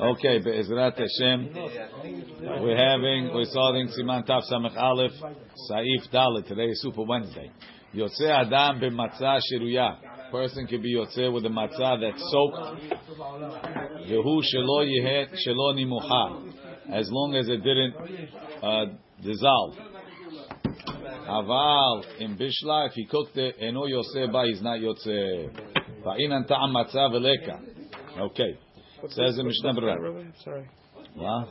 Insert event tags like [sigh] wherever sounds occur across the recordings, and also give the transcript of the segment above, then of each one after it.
Okay, Be'ezrat Hashem, we're having, we're starting Siman Taf Samech Aleph, Saif Dalet. Today is Super Wednesday. Yotze Adam b'matzah shiruya. Person can be yotze with a matzah that's soaked. Yehu shelo yehet shelo nimuha. As long as it didn't uh, dissolve. Aval in bishla, if he cooked it, eno yotze ba, he's not yotze. Va'inan ta'am matzah v'leka. Okay. Says in Mishnah Berurah. Sorry. What?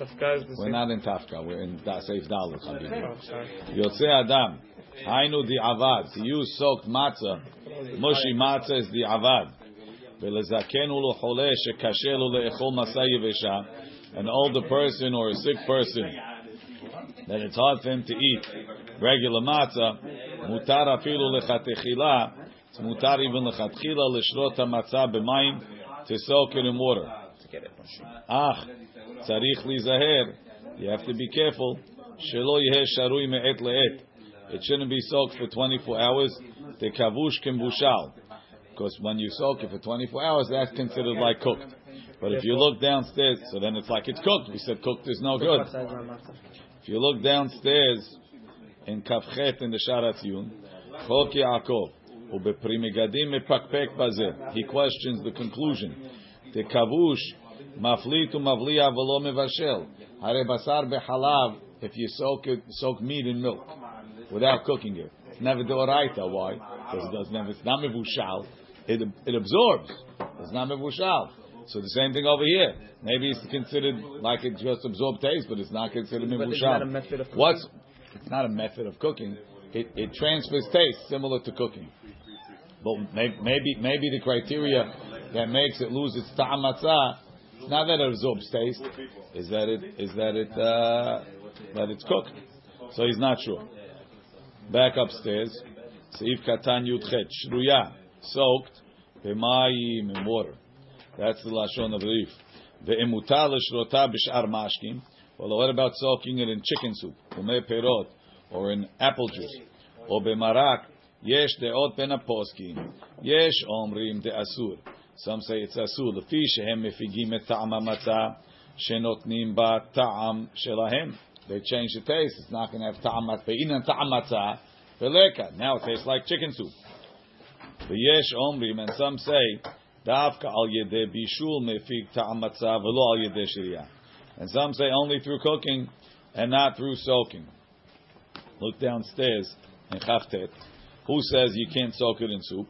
Tafka is the We're same. not in Tafka. We're in da- Seif Dalet. Habibi. Oh, sorry. Yotze Adam. Hainu di avad. To use soaked matzah. Mushi matzah is the avad. ולזקן ולחולה שקשה לו לאכול מסע יבשה. An older person or a sick person that it's hard for him to eat regular matzah. מותר אפילו לכתחילה. It's מותר even לכתחילה לשרות המצה במים to soak it in water. Ah, tzarich lizaher. You have to be careful. Shelo yeh sharui me'et le'et. It shouldn't be soaked for 24 hours. The kavush can bushal. Because when you soak it for 24 hours, that's considered like cooked. But if you look downstairs, so then it's like it's cooked. We said cooked is no good. If you look downstairs in Kafchet in the Sharatziyun, Chok Yaakov. He questions the conclusion. Tekavush maflitu mafli velo mevashel. Hare basar behalav. If you soak it, soak meat in milk without cooking it, it's never doraita. Why? Because it doesn't have it's not mevushal. It it absorbs. It's not mevushal. So the same thing over here. Maybe it's considered like it just absorbs taste, but it's not considered mevushal. What's it's not a method of cooking. It, it transfers taste similar to cooking. But maybe maybe the criteria that makes it lose its ta'am not that it absorbs taste, is that it is that it uh, that it's cooked. So he's not sure. Back upstairs, Seif Katan Yudchet Shruya, soaked b'mayim in water. That's the lashon of Rif. Ve'emuta l'shrota b'shar mashkim. Well, what about soaking it in chicken soup, umei perot, or in apple juice, or b'marak? Yesh de'ot ben aposkim. Yesh omrim de'asur. Some say it's asur. Shehem mefigim et ta'am hamatzah shenotnim ba ta'am shelahem. They change the taste. It's not going to have ta'am matzah. Ve'inan ta'am matzah veleka. Now it tastes like chicken soup. V'yesh omrim, and some say dafka al yedeh bishul mefig ta'am matzah v'lo al yedeh shiriyah. And some say only through cooking and not through soaking. Look downstairs in Chavtet. Who says you can't soak it in soup?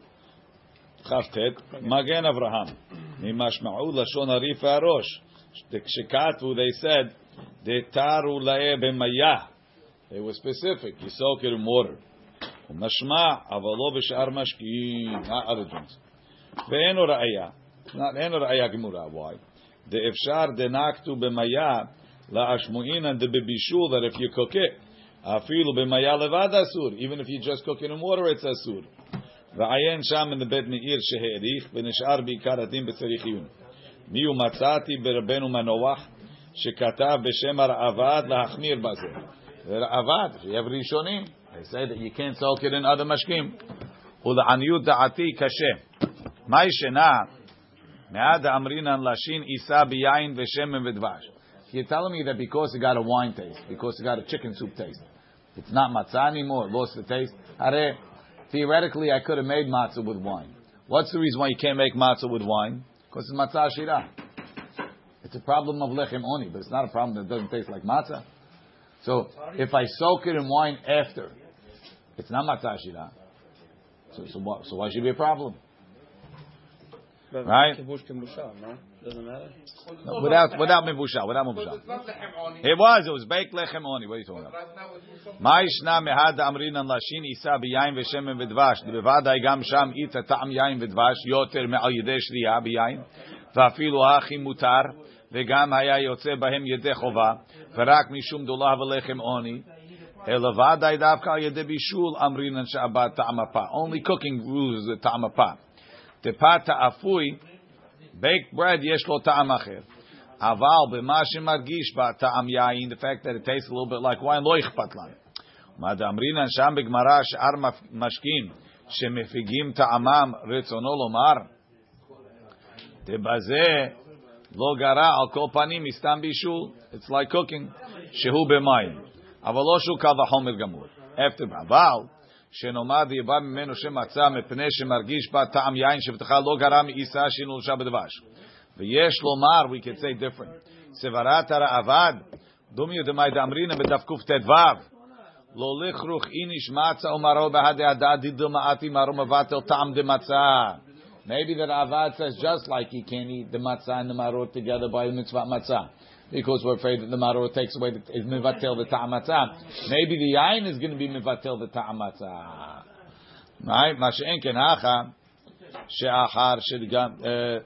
Chavtet. Magen Avraham. Mimashma'u lashon they said, Detaru la'eh b'mayah. They were specific. You soak it in water. Mashma avalo b'shar. Not other drinks. Ve'enu ra'aya. Not ra'aya gemura. Why? The denaktu b'mayah la'ashmu'in the bebishul that if you cook it, afilu b'mayah levad asur. Even if you just cook it in water, it's asur. ועיין שם in the בית מאיר שהאריך ונשאר בעיקר הדין בצריך עיון. מי הוא מצאתי ברבנו מנוח שכתב בשם הרעבד להחמיר בזה. ורעבד, if you have ראשונים, they say that you can't soak it in other משקים. ולעניות דעתי קשה. מה ישנה? מעד אמרינן לשין יישא ביין ושמן ודבש. You're telling me that because it got a wine taste, because it got a chicken soup taste, it's not matzah anymore, it lost the taste. Hare, theoretically, I could have made matzah with wine. What's the reason why you can't make matzah with wine? Because it's matzah shira. It's a problem of lechem oni, but it's not a problem that doesn't taste like matzah. So if I soak it in wine after, it's not matzah shira. So, so, so why should it be a problem? But Right. Kibush Kibushal, no? Doesn't matter. No, without without mevushal, without mevushal. It was, it was baked lechem oni. What are you talking about? מה ישנה מהד אמרינן לשין יישא ביין ושמן ודבש, בוודאי גם שם איתה טעם יין ודבש יותר מעל ידי שרייה ביין, ואפילו הכי מותר, וגם היה יוצא בהם ידי חובה, ורק משום דולה ולחם עוני, אלא ודאי דווקא על ידי בישול אמרינן שעבד טעם הפה. Only cooking rules the טעם הפה. דפת האפוי, baked bread יש לו טעם אחר. אבל במה שמרגיש בה טעם יין, the fact that it tastes a little bit like wine, לא אכפת לנו. מה דאמרינן שם בגמרא שאר מפ- משקים שמפיגים טעמם רצונו לומר, דבזה Lo gara al kol panim istam bishul. It's like cooking. Shehu b'mayim. Avaloshu kal v'chomer gamur. After Aval, שנאמר ויבא ממנו שם מצה מפני שמרגיש בה טעם יין שבטחה לא גרע מעיסה שנולשה בדבש. ויש לומר, we could say different, סברת הרעבד, דומי דמאי דאמרינא בדף קט"ו, לא לכרוך איניש מצה ומרו בהדי הדדי דמאתי מרו מבטל טעם דמצה. Maybe the Ravad says just like you can't eat the matzah and the maror together by the mitzvah matzah. because we're afraid that the maror takes away the, is mivatel the ta'amatzah. Maybe the yain is going to be mivatel the ta'amatzah. Right? Masha'en ken hacha she'achar shedgam uh,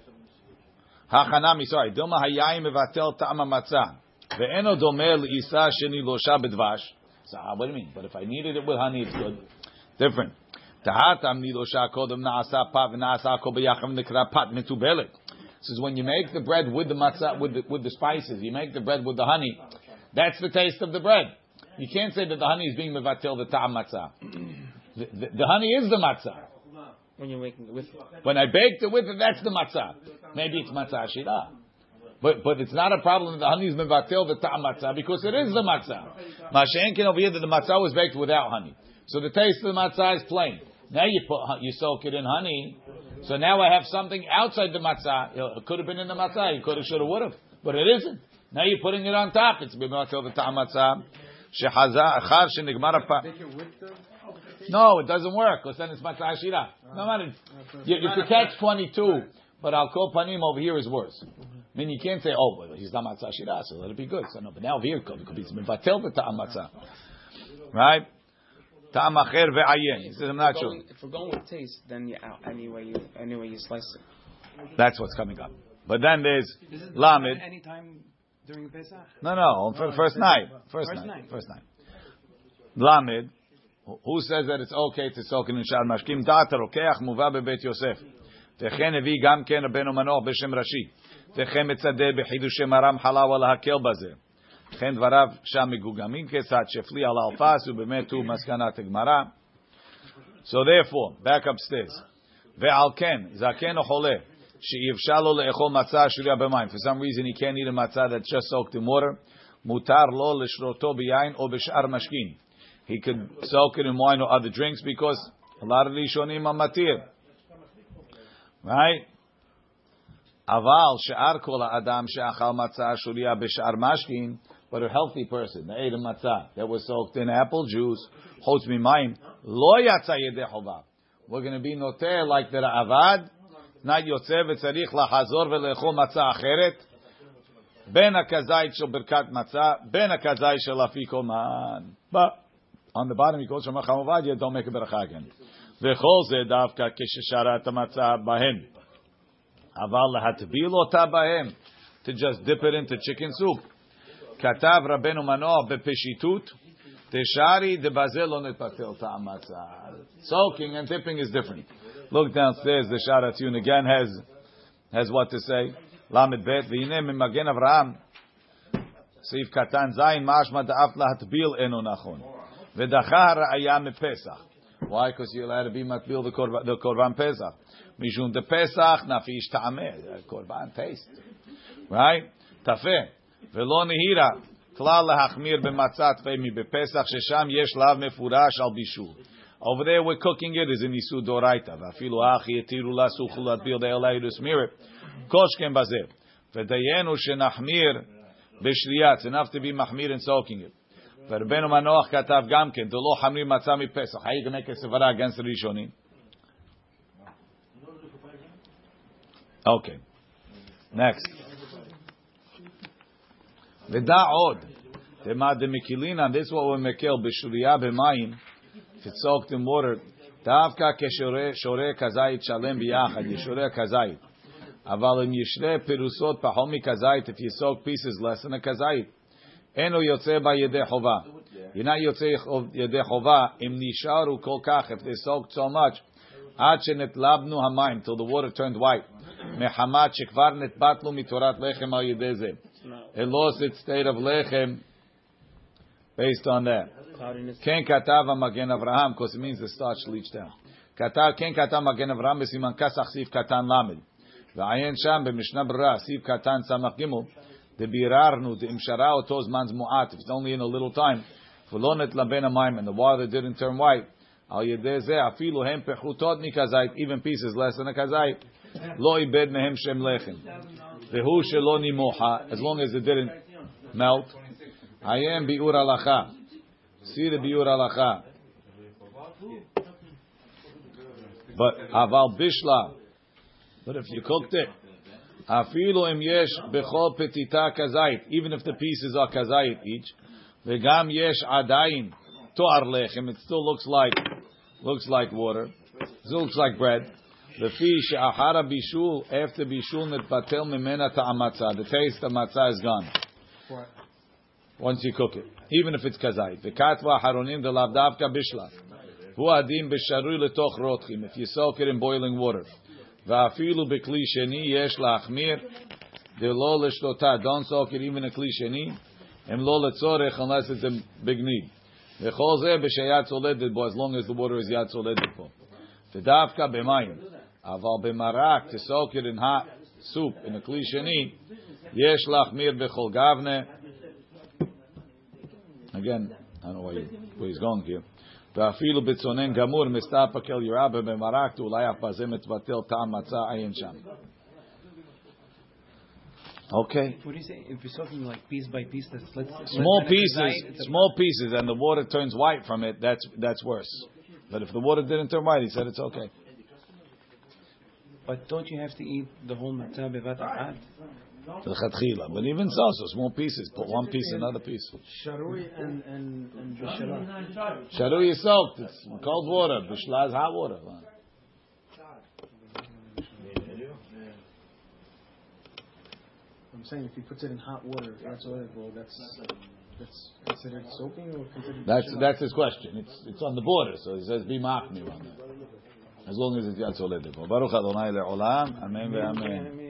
hachanami. Sorry, dilma hayayim mivatel ta'amatzah. Ve'eno domel isa sheni losha bedvash. So ah, what do you mean? But if I needed it with honey, it's good. Different. Tahatam nidosha kodem naasa pav naasa ko beyachem nekra pat metubelet. Says when you make the bread with the matzah, with the, with the spices, you make the bread with the honey, that's the taste of the bread. You can't say that the honey is being mevatel the ta'am matzah. The, the, the honey is the matzah. When you're making it with When I baked it with it, that's the matzah. Maybe it's matzah shira. But but it's not a problem that the honey is mevatel the ta'am matzah because it is the matzah. Mashenkin over here that the matzah was baked without honey. So the taste of the matzah is plain. Now you put you soak it in honey. So now I have something outside the matzah. It could have been in the matzah. You could have, should have, would have, but it isn't. Now you're putting it on top. It's mevatel the ta'am matzah. Shechaza achar shenigmar. No, it doesn't work because then it's matzah shira. No matter. You, you could catch twenty two, but al kol panim over here is worse. I mean, you can't say, oh, well, he's not matzah shira, so let it be good. So no, but now over here it could, it could be ta'am matzah, right? Tam acher ve'ayin. He says, I'm not sure. If we're going with taste, then you're out you, anyway you slice it. That's what's coming up. But then there's lamed. Any time during Pesach? No, no, for no, first, night. First, first night. night. First night. Lamed. Who says that it's okay to soak in Mashkim? Rokeach muva bebet Yosef. וכן הביא גם כן רבנו מנוח בשם וכן בחידושי מהר"ם חלאוה ולהקל בזה. וכן דבריו שם מגוגמים כיצד שהפליא על אלפס ובאמת הוא מסקנת הגמרא. So therefore, back upstairs. ועל כן, זקן או חולה, שאי אפשר לו לאכול מצה השוריה במים. For some reason he can't eat a matzah that's just soaked in water. מותר לו לשרותו ביין או בשאר משקין. He could soak it in wine or other drinks because a lot of Rishonim are matir. Right? אבל שאר כל האדם שאכל מצה שוריה בשאר משקין, but a healthy person that ate a matzah that was soaked in apple juice, holds me mine, We're going to be noter like the Ra'avad, not yotzev it's arich לחזור ולאכול מצה אחרת, בין הכזית של ברכת מצה, בין הכזית של אפיקומן. But on the bottom he quotes from Acham don't make a berachah again. וכל זה דווקא כששרת המצה בהן. Aval להטביל אותה בהם, to just dip it into chicken soup. כתב רבנו מנוח בפשיטות, תשארי דבזה לא נתפתל טעם הצהל. Soaking and tipping is different. Look downstairs, the Sharatun again has, has what to say. למד ב' והנה ממגן אברהם, סעיף קטן ז', משמע דאף להטביל אינו נכון. ודחה הראיה מפסח. Why? Because you're allowed to be matbil the, korba, the korban pesach. Mishum the pesach nafish ta'ameh. Korban taste. Right? Tafeh. ולא נהירה כלל להחמיר במצה תפמי בפסח, ששם יש לאו מפורש על בישול. Over there we're cooking it is in איסור דאורייתא, ואפילו אחי התירו לסוך ולהטביל דאלה ירסמיר כל שכן בזה. ודיינו שנחמיר בשרייה, it's enough to be מחמיר in soaking it. ורבנו מנוח כתב גם כן, דלא חמרים מצה מפסח. How you can make a סברה against the ראשונים? Okay. Next. ודע עוד, דמה דמקילינן, this is what we מקל בשוריה במים, if it's soaked in water, דווקא כשורה כזית שלם ביחד, ישורה כזית. אבל אם ישרה פירוסות פחות מכזית, if you soak pieces less than a כזית, אינו יוצא בה ידי חובה. אינה יוצא ידי חובה אם נשארו כל כך, if they soaked so much, עד שנתלבנו המים, till the water turned white, מחמת שכבר נתבטלו מתורת לחם על ידי זה. It lost its state of lechem based on that. Ken katava magen Avraham, because it means the starch leached out. Katav ken katav magen Avraham besiman kasach siv katan lamed. ועיין שם במשנה ברורה, סעיף The ס"ג, דביררנו, imshara אותו זמן muat. if it's only in a little time, ולא laben amayim and the water didn't turn white, Al ידי afilu hem הם פחותות even pieces less than a כזית, [laughs] Lo ibed mehem shem lechem. Vehu sheloni moha, as long as it didn't melt. I am biur halacha. See the biur halacha. But aval bishla. But if you cooked it, afilo im yesh bechol petita kazait. Even if the pieces are kazait each, vegam yesh adain toar lechem. It still looks like looks like water. It looks like bread. The fish ahara bishul after bishul netpatel mimena ta'amatzah. The taste of matzah is gone once you cook it, even if it's kazait. V'katva haronim lavdavka bishla. Hu adim b'sharui letoch rotchim. If you soak it in boiling water. Va'afilu b'kli sheni yesh la'achmir. De lo l'shtota. Don't soak it even a kli sheni. Em lo letzorech unless it's a big need. V'chol zeh bo as long as the water is yat zoledet bo. V'davka b'mayim. Aval b'marak to soak it in hot soup in a kli sheni. Yesh la'achmir b'chol gavne. Again, I don't know where, you, where he's going here. ואפילו בצונן גמור מסתפק אל ירבה במרק ואולי אף בזה מתבטל טעם מצה עין שם. Okay. What do you say? If you're talking like piece by piece, that's let's Small let's- pieces, it's a- small pieces, and the water turns white from it, that's, that's worse. But if the water didn't turn white, he said it's okay. But don't you have to eat the whole matzah bevat ahad? L'chatchila. But even so, so small pieces, put one piece, another piece. Sharui and and and Bishara. Sharu is soaked, it's cold water, bishla is hot water. I'm saying if he puts it in hot water, that's oil. That's that's considered soaking or considered. That's, Bishara? that's his question. It's, it's on the border, so he says, be machmir on that. As long as it's yatzoledeko. Baruch Adonai le'olam, amen ve'amen.